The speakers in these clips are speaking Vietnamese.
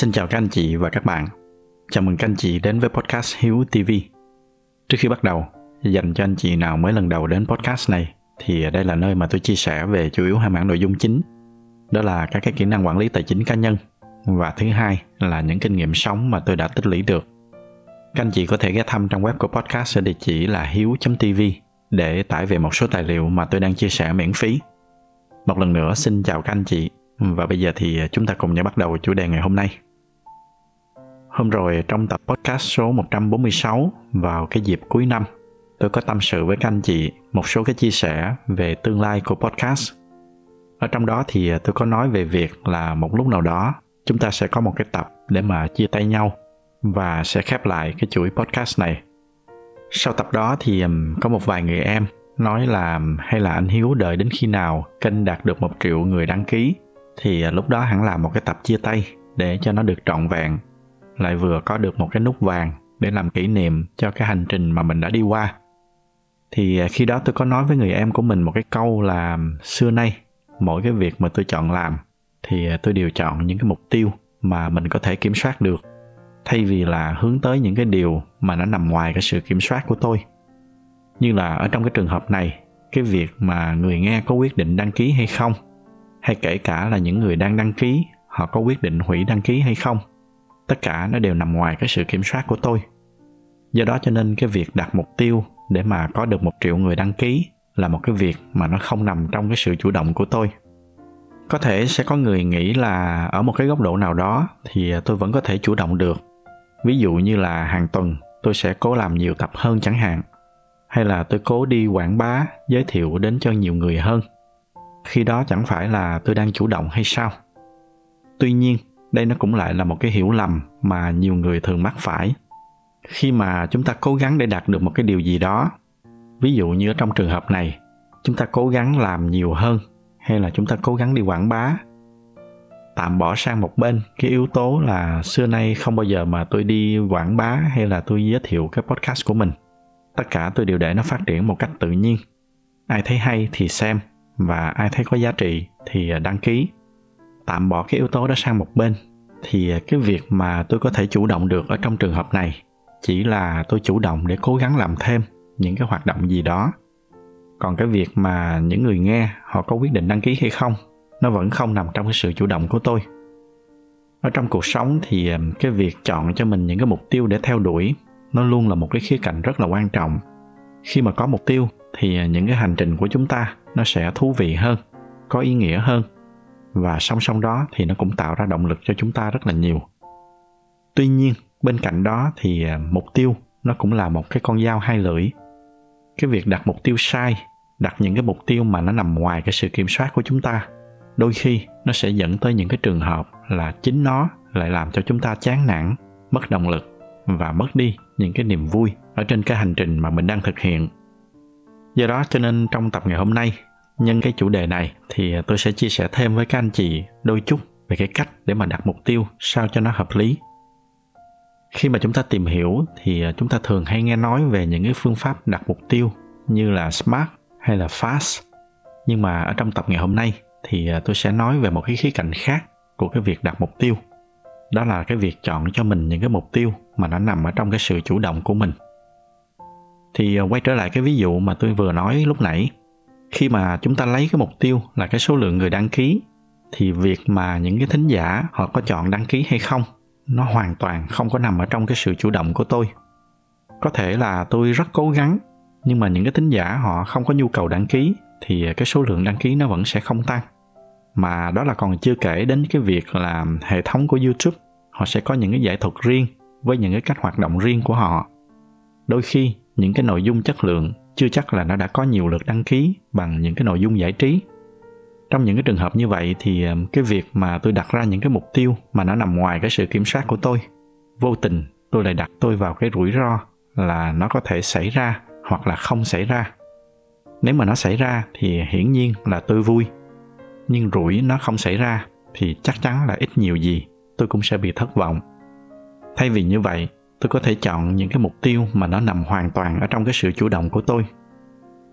Xin chào các anh chị và các bạn. Chào mừng các anh chị đến với podcast Hiếu TV. Trước khi bắt đầu, dành cho anh chị nào mới lần đầu đến podcast này thì đây là nơi mà tôi chia sẻ về chủ yếu hai mảng nội dung chính. Đó là các cái kỹ năng quản lý tài chính cá nhân và thứ hai là những kinh nghiệm sống mà tôi đã tích lũy được. Các anh chị có thể ghé thăm trang web của podcast ở địa chỉ là hiếu.tv để tải về một số tài liệu mà tôi đang chia sẻ miễn phí. Một lần nữa xin chào các anh chị và bây giờ thì chúng ta cùng nhau bắt đầu chủ đề ngày hôm nay. Hôm rồi trong tập podcast số 146 vào cái dịp cuối năm, tôi có tâm sự với các anh chị một số cái chia sẻ về tương lai của podcast. Ở trong đó thì tôi có nói về việc là một lúc nào đó chúng ta sẽ có một cái tập để mà chia tay nhau và sẽ khép lại cái chuỗi podcast này. Sau tập đó thì um, có một vài người em nói là um, hay là anh Hiếu đợi đến khi nào kênh đạt được một triệu người đăng ký thì uh, lúc đó hẳn làm một cái tập chia tay để cho nó được trọn vẹn lại vừa có được một cái nút vàng để làm kỷ niệm cho cái hành trình mà mình đã đi qua. Thì à, khi đó tôi có nói với người em của mình một cái câu là, xưa nay, mỗi cái việc mà tôi chọn làm, thì à, tôi đều chọn những cái mục tiêu mà mình có thể kiểm soát được, thay vì là hướng tới những cái điều mà nó nằm ngoài cái sự kiểm soát của tôi. Như là ở trong cái trường hợp này, cái việc mà người nghe có quyết định đăng ký hay không, hay kể cả là những người đang đăng ký, họ có quyết định hủy đăng ký hay không tất cả nó đều nằm ngoài cái sự kiểm soát của tôi. Do đó cho nên cái việc đặt mục tiêu để mà có được một triệu người đăng ký là một cái việc mà nó không nằm trong cái sự chủ động của tôi. Có thể sẽ có người nghĩ là ở một cái góc độ nào đó thì tôi vẫn có thể chủ động được. Ví dụ như là hàng tuần tôi sẽ cố làm nhiều tập hơn chẳng hạn, hay là tôi cố đi quảng bá, giới thiệu đến cho nhiều người hơn. Khi đó chẳng phải là tôi đang chủ động hay sao? Tuy nhiên đây nó cũng lại là một cái hiểu lầm mà nhiều người thường mắc phải. Khi mà chúng ta cố gắng để đạt được một cái điều gì đó, ví dụ như ở trong trường hợp này, chúng ta cố gắng làm nhiều hơn hay là chúng ta cố gắng đi quảng bá, tạm bỏ sang một bên, cái yếu tố là xưa nay không bao giờ mà tôi đi quảng bá hay là tôi giới thiệu cái podcast của mình. Tất cả tôi đều để nó phát triển một cách tự nhiên. Ai thấy hay thì xem và ai thấy có giá trị thì đăng ký tạm bỏ cái yếu tố đó sang một bên, thì cái việc mà tôi có thể chủ động được ở trong trường hợp này chỉ là tôi chủ động để cố gắng làm thêm những cái hoạt động gì đó. Còn cái việc mà những người nghe họ có quyết định đăng ký hay không, nó vẫn không nằm trong cái sự chủ động của tôi. Ở trong cuộc sống thì cái việc chọn cho mình những cái mục tiêu để theo đuổi, nó luôn là một cái khía cạnh rất là quan trọng. Khi mà có mục tiêu thì ờ, những cái hành trình của chúng ta nó sẽ thú vị hơn, có ý nghĩa hơn và song song đó thì nó cũng tạo ra động lực cho chúng ta rất là nhiều. Tuy nhiên, bên cạnh đó thì à, mục tiêu nó cũng là một cái con dao hai lưỡi. Cái việc đặt mục tiêu sai, đặt những cái mục tiêu mà nó nằm ngoài cái sự kiểm soát của chúng ta, đôi khi nó sẽ dẫn tới những cái trường hợp là chính nó lại làm cho chúng ta chán nản, mất động lực và mất đi những cái niềm vui ở trên cái hành trình mà mình đang thực hiện. Do đó cho nên trong tập ngày hôm nay nhân cái chủ đề này thì tôi sẽ chia sẻ thêm với các anh chị đôi chút về cái cách để mà đặt mục tiêu sao cho nó hợp lý. Khi mà chúng ta tìm hiểu thì chúng ta thường hay nghe nói về những cái phương pháp đặt mục tiêu như là smart hay là fast. Nhưng mà ở trong tập ngày hôm nay thì tôi sẽ nói về một cái khía cạnh khác của cái việc đặt mục tiêu. Đó là cái việc chọn cho mình những cái mục tiêu mà nó nằm ở trong cái sự chủ động của mình. Thì quay trở lại cái ví dụ mà tôi vừa nói lúc nãy khi mà chúng ta lấy cái mục tiêu là cái số lượng người đăng ký, thì việc mà những cái thính giả họ có chọn đăng ký hay không, nó hoàn toàn không có nằm ở trong cái sự chủ động của tôi. Có thể là tôi rất cố gắng, nhưng mà những cái thính giả họ không có nhu cầu đăng ký, thì cái số lượng đăng ký nó vẫn sẽ không tăng. Mà đó là còn chưa kể đến cái việc là hệ thống của youtube, họ sẽ có những cái giải thuật riêng với những cái cách hoạt động riêng của họ. Đôi khi, những cái nội dung chất lượng chưa chắc là nó đã có nhiều lượt đăng ký bằng những cái nội dung giải trí. Trong những cái trường hợp như vậy thì ờ, cái việc mà tôi đặt ra những cái mục tiêu mà nó nằm ngoài cái sự kiểm soát của tôi, vô tình tôi lại đặt tôi vào cái rủi ro là nó có thể xảy ra hoặc là không xảy ra. Nếu mà nó xảy ra thì hiển nhiên là tôi vui, nhưng rủi nó không xảy ra thì chắc chắn là ít nhiều gì tôi cũng sẽ bị thất vọng. Thay vì như vậy tôi có thể chọn những cái mục tiêu mà nó nằm hoàn toàn ở trong cái sự chủ động của tôi.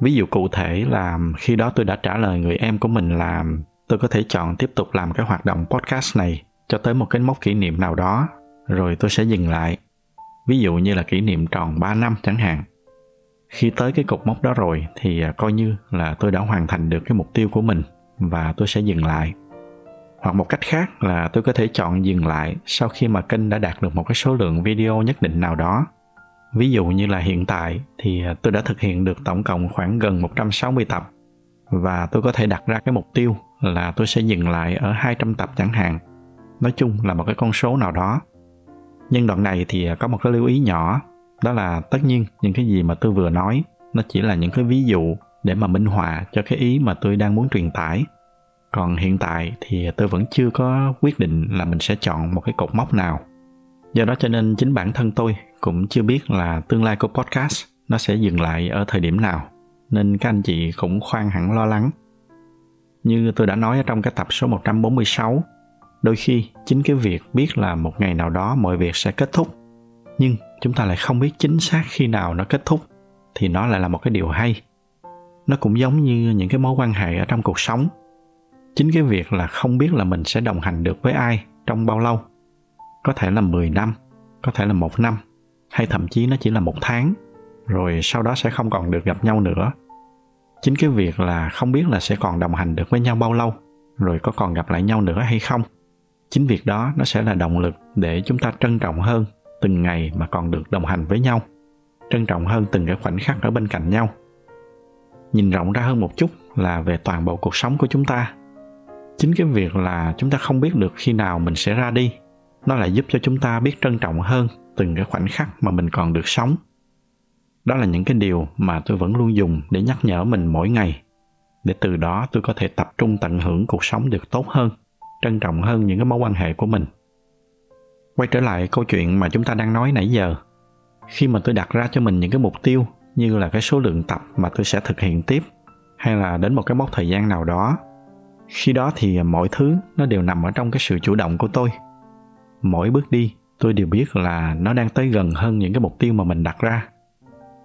Ví dụ cụ thể là khi đó tôi đã trả lời người em của mình là tôi có thể chọn tiếp tục làm cái hoạt động podcast này cho tới một cái mốc kỷ niệm nào đó, rồi tôi sẽ dừng lại. Ví dụ như là kỷ niệm tròn 3 năm chẳng hạn. Khi tới cái cột mốc đó rồi thì à, coi như là tôi đã hoàn thành được cái mục tiêu của mình và tôi sẽ dừng lại hoặc một cách khác là tôi có thể chọn dừng lại sau khi mà kênh đã đạt được một cái số lượng video nhất định nào đó ví dụ như là hiện tại thì tôi đã thực hiện được tổng cộng khoảng gần 160 tập và tôi có thể đặt ra cái mục tiêu là tôi sẽ dừng lại ở 200 tập chẳng hạn. Nói chung là một cái con số nào đó. Nhưng đoạn này thì có một cái lưu ý nhỏ, đó là tất nhiên những cái gì mà tôi vừa nói nó chỉ là những cái ví dụ để mà minh họa cho cái ý mà tôi đang muốn truyền tải. Còn hiện tại thì tôi vẫn chưa có quyết định là mình sẽ chọn một cái cột mốc nào. Do đó cho nên chính bản thân tôi cũng chưa biết là tương lai của podcast nó sẽ dừng lại ở thời điểm nào nên các anh chị cũng khoan hẳn lo lắng. Như tôi đã nói ở trong cái tập số 146, đôi khi chính cái việc biết là một ngày nào đó mọi việc sẽ kết thúc, nhưng chúng ta lại không biết chính xác khi nào nó kết thúc thì nó lại là một cái điều hay. Nó cũng giống như những cái mối quan hệ ở trong cuộc sống. Chính cái việc là không biết là mình sẽ đồng hành được với ai trong bao lâu. Có thể là 10 năm, có thể là một năm, hay thậm chí nó chỉ là một tháng, rồi sau đó sẽ không còn được gặp nhau nữa chính cái việc là không biết là sẽ còn đồng hành được với nhau bao lâu rồi có còn gặp lại nhau nữa hay không chính việc đó nó sẽ là động lực để chúng ta trân trọng hơn từng ngày mà còn được đồng hành với nhau trân trọng hơn từng cái khoảnh khắc ở bên cạnh nhau nhìn rộng ra hơn một chút là về toàn bộ cuộc sống của chúng ta chính cái việc là chúng ta không biết được khi nào mình sẽ ra đi, nó lại giúp cho chúng ta biết trân trọng hơn từng cái khoảnh khắc mà mình còn được sống. Đó là những cái điều mà tôi vẫn luôn dùng để nhắc nhở mình mỗi ngày, để từ đó tôi có thể tập trung tận hưởng cuộc sống được tốt hơn, trân trọng hơn những cái mối quan hệ của mình. Quay trở lại câu chuyện mà chúng ta đang nói nãy giờ, khi mà tôi đặt ra cho mình những cái mục tiêu như là cái số lượng tập mà tôi sẽ thực hiện tiếp, hay là đến một cái mốc thời gian nào đó khi đó thì mọi thứ nó đều nằm ở trong cái sự chủ động của tôi. Mỗi bước đi, tôi đều biết là nó đang tới gần hơn những cái mục tiêu mà mình đặt ra.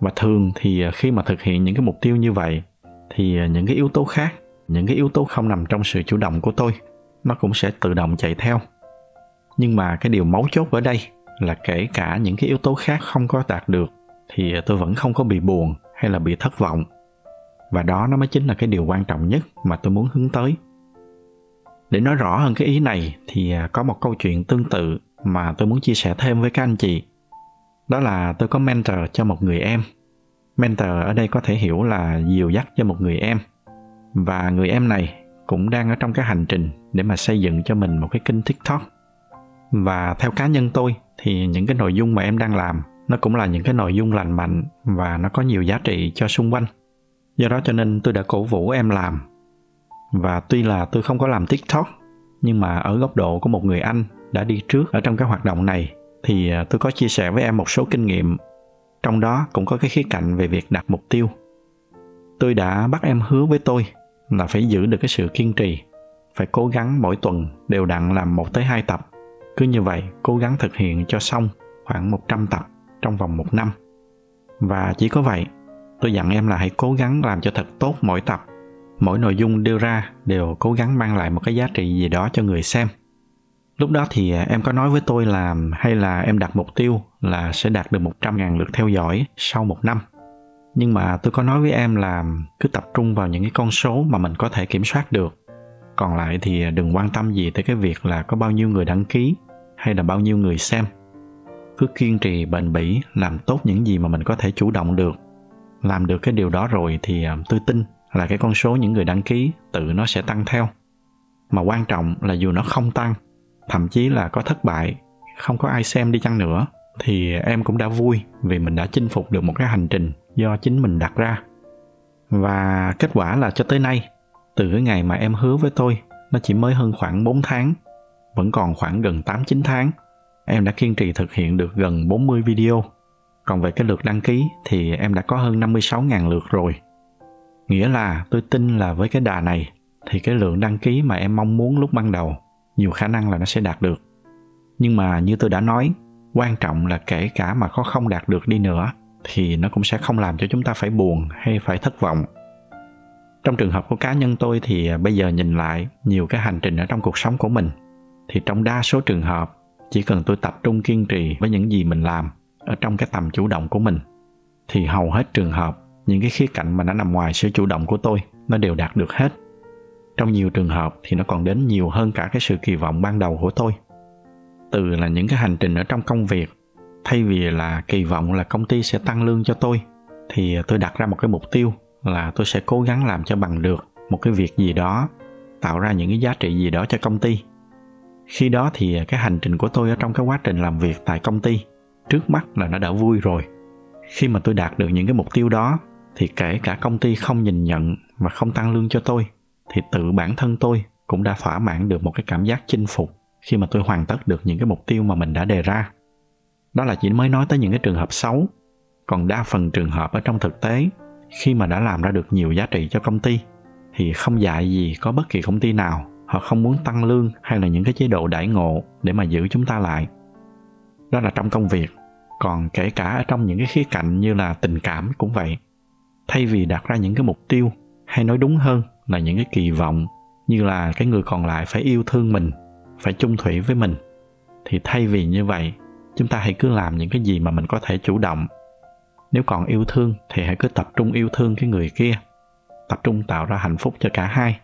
Và thường thì khi mà thực hiện những cái mục tiêu như vậy, thì những cái yếu tố khác, những cái yếu tố không nằm trong sự chủ động của tôi, nó cũng sẽ tự động chạy theo. Nhưng mà cái điều mấu chốt ở đây là kể cả những cái yếu tố khác không có đạt được, thì tôi vẫn không có bị buồn hay là bị thất vọng. Và đó nó mới chính là cái điều quan trọng nhất mà tôi muốn hướng tới để nói rõ hơn cái ý này thì à, có một câu chuyện tương tự mà tôi muốn chia sẻ thêm với các anh chị. Đó là tôi có mentor cho một người em. Mentor ở đây có thể hiểu là dìu dắt cho một người em. Và người em này cũng đang ở trong cái hành trình để mà xây dựng cho mình một cái kênh tiktok. Và theo cá nhân tôi thì những cái nội dung mà em đang làm, nó cũng là những cái nội dung lành mạnh và nó có nhiều giá trị cho xung quanh. Do đó cho nên tôi đã cổ vũ em làm và tuy là tôi không có làm tiktok, nhưng mà ở góc độ của một người anh đã đi trước ở trong cái hoạt động này, thì à, tôi có chia sẻ với em một số kinh nghiệm. Trong đó cũng có cái khía cạnh về việc đặt mục tiêu. Tôi đã bắt em hứa với tôi là phải giữ được cái sự kiên trì, phải cố gắng mỗi tuần đều đặn làm một tới hai tập. Cứ như vậy, cố gắng thực hiện cho xong khoảng 100 tập trong vòng một năm. Và chỉ có vậy, tôi dặn em là hãy cố gắng làm cho thật tốt mỗi tập mỗi nội dung đưa ra đều cố gắng mang lại một cái giá trị gì đó cho người xem Lúc đó thì à, em có nói với tôi là, hay là em đặt mục tiêu là sẽ đạt được 100.000 lượt theo dõi sau một năm. Nhưng mà tôi có nói với em là cứ tập trung vào những cái con số mà mình có thể kiểm soát được. Còn lại thì à, đừng quan tâm gì tới cái việc là có bao nhiêu người đăng ký hay là bao nhiêu người xem. Cứ kiên trì, bền bỉ, làm tốt những gì mà mình có thể chủ động được. Làm được cái điều đó rồi thì à, tôi tin là cái con số những người đăng ký tự nó sẽ tăng theo. Mà quan trọng là dù nó không tăng, thậm chí là có thất bại, không có ai xem đi chăng nữa, thì em cũng đã vui vì mình đã chinh phục được một cái hành trình do chính mình đặt ra. Và kết quả là cho tới nay, từ cái ngày mà em hứa với tôi, nó chỉ mới hơn khoảng 4 tháng, vẫn còn khoảng gần 8-9 tháng, em đã kiên trì thực hiện được gần 40 video. Còn về cái lượt đăng ký thì em đã có hơn 56.000 lượt rồi nghĩa là tôi tin là với cái đà này thì cái lượng đăng ký mà em mong muốn lúc ban đầu nhiều khả năng là nó sẽ đạt được. Nhưng mà như tôi đã nói, quan trọng là kể cả mà có không đạt được đi nữa thì nó cũng sẽ không làm cho chúng ta phải buồn hay phải thất vọng. Trong trường hợp của cá nhân tôi thì à, bây giờ nhìn lại nhiều cái hành trình ở trong cuộc sống của mình thì trong đa số trường hợp chỉ cần tôi tập trung kiên trì với những gì mình làm ở trong cái tầm chủ động của mình thì hầu hết trường hợp những cái khía cạnh mà nó nằm ngoài sự chủ động của tôi, nó đều đạt được hết. Trong nhiều trường hợp thì nó còn đến nhiều hơn cả cái sự kỳ vọng ban đầu của tôi. Từ là những cái hành trình ở trong công việc, thay vì là kỳ vọng là công ty sẽ tăng lương cho tôi, thì tôi đặt ra một cái mục tiêu là tôi sẽ cố gắng làm cho bằng được một cái việc gì đó, tạo ra những cái giá trị gì đó cho công ty. Khi đó thì cái hành trình của tôi ở trong cái quá trình làm việc tại công ty trước mắt là nó đã vui rồi. Khi mà tôi đạt được những cái mục tiêu đó thì kể cả công ty không nhìn nhận và không tăng lương cho tôi, thì tự bản thân tôi cũng đã thỏa mãn được một cái cảm giác chinh phục khi mà tôi hoàn tất được những cái mục tiêu mà mình đã đề ra. Đó là chỉ mới nói tới những cái trường hợp xấu. Còn đa phần trường hợp ở trong thực tế, khi mà đã làm ra được nhiều giá trị cho công ty, thì không dạy gì có bất kỳ công ty nào họ không muốn tăng lương hay là những cái chế độ đãi ngộ để mà giữ chúng ta lại. Đó là trong công việc. Còn kể cả ở trong những cái khía cạnh như là tình cảm cũng vậy thay vì đặt ra những cái mục tiêu hay nói đúng hơn là những cái kỳ vọng như là cái người còn lại phải yêu thương mình, phải chung thủy với mình, thì thay vì như vậy, chúng ta hãy cứ làm những cái gì mà mình có thể chủ động. Nếu còn yêu thương thì hãy cứ tập trung yêu thương cái người kia, tập trung tạo ra hạnh phúc cho cả hai.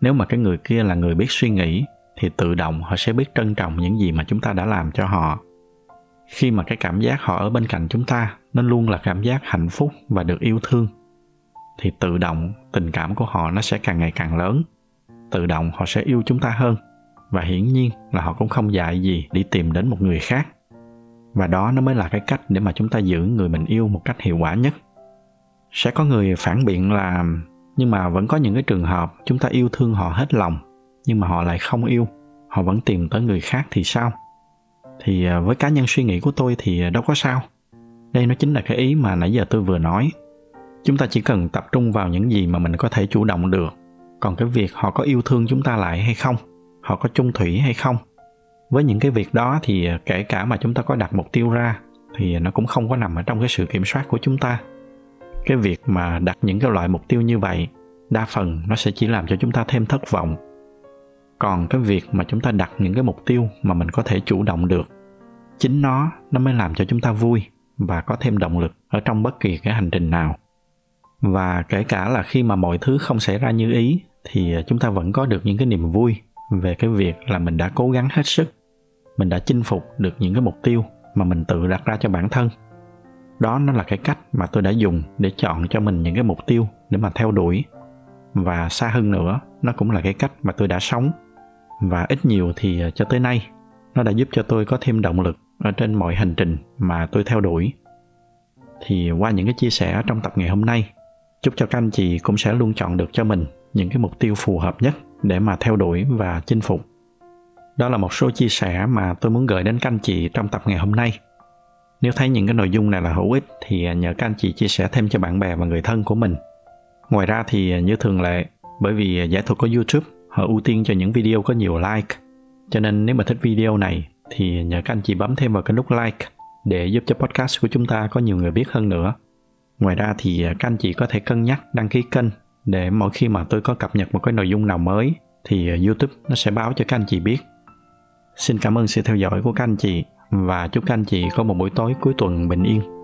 Nếu mà cái người kia là người biết suy nghĩ thì tự động họ sẽ biết trân trọng những gì mà chúng ta đã làm cho họ khi mà cái cảm giác họ ở bên cạnh chúng ta, nó luôn là cảm giác hạnh phúc và được yêu thương, thì tự động tình cảm của họ nó sẽ càng ngày càng lớn. Tự động họ sẽ yêu chúng ta hơn, và hiển nhiên là họ cũng không dạy gì đi tìm đến một người khác. Và đó nó mới là cái cách để mà chúng ta giữ người mình yêu một cách hiệu quả nhất. Sẽ có người phản biện là, nhưng mà vẫn có những cái trường hợp chúng ta yêu thương họ hết lòng, nhưng mà họ lại không yêu, họ vẫn tìm tới người khác thì sao? Thì à, với cá nhân suy nghĩ của tôi thì à, đâu có sao. Đây nó chính là cái ý mà nãy giờ tôi vừa nói. Chúng ta chỉ cần tập trung vào những gì mà mình có thể chủ động được. Còn cái việc họ có yêu thương chúng ta lại hay không? Họ có chung thủy hay không? Với những cái việc đó thì à, kể cả mà chúng ta có đặt mục tiêu ra, thì nó cũng không có nằm ở trong cái sự kiểm soát của chúng ta. Cái việc mà đặt những cái loại mục tiêu như vậy, đa phần nó sẽ chỉ làm cho chúng ta thêm thất vọng còn cái việc mà chúng ta đặt những cái mục tiêu mà mình có thể chủ động được, chính nó nó mới làm cho chúng ta vui và có thêm động lực ở trong bất kỳ cái hành trình nào. Và kể cả là khi mà mọi thứ không xảy ra như ý, thì chúng ta vẫn có được những cái niềm vui về cái việc là mình đã cố gắng hết sức, mình đã chinh phục được những cái mục tiêu mà mình tự đặt ra cho bản thân. Đó nó là cái cách mà tôi đã dùng để chọn cho mình những cái mục tiêu để mà theo đuổi. Và xa hơn nữa, nó cũng là cái cách mà tôi đã sống và ít nhiều thì ờ, cho tới nay, nó đã giúp cho tôi có thêm động lực ở trên mọi hành trình mà tôi theo đuổi. Thì qua những cái chia sẻ trong tập ngày hôm nay, chúc cho các anh chị cũng sẽ luôn chọn được cho mình những cái mục tiêu phù hợp nhất để mà theo đuổi và chinh phục. Đó là một số chia sẻ mà tôi muốn gửi đến các anh chị trong tập ngày hôm nay. Nếu thấy những cái nội dung này là hữu ích thì ờ, nhờ các anh chị chia sẻ thêm cho bạn bè và người thân của mình. Ngoài ra thì ờ, như thường lệ, bởi vì giải thuật của youtube họ ưu tiên cho những video có nhiều like. Cho nên nếu mà thích video này, thì nhờ các anh chị bấm thêm vào cái nút like để giúp cho podcast của chúng ta có nhiều người biết hơn nữa. Ngoài ra thì à, các anh chị có thể cân nhắc đăng ký kênh để mỗi khi mà tôi có cập nhật một cái nội dung nào mới, thì à, youtube nó sẽ báo cho các anh chị biết. Xin cảm ơn sự theo dõi của các anh chị và chúc các anh chị có một buổi tối cuối tuần bình yên.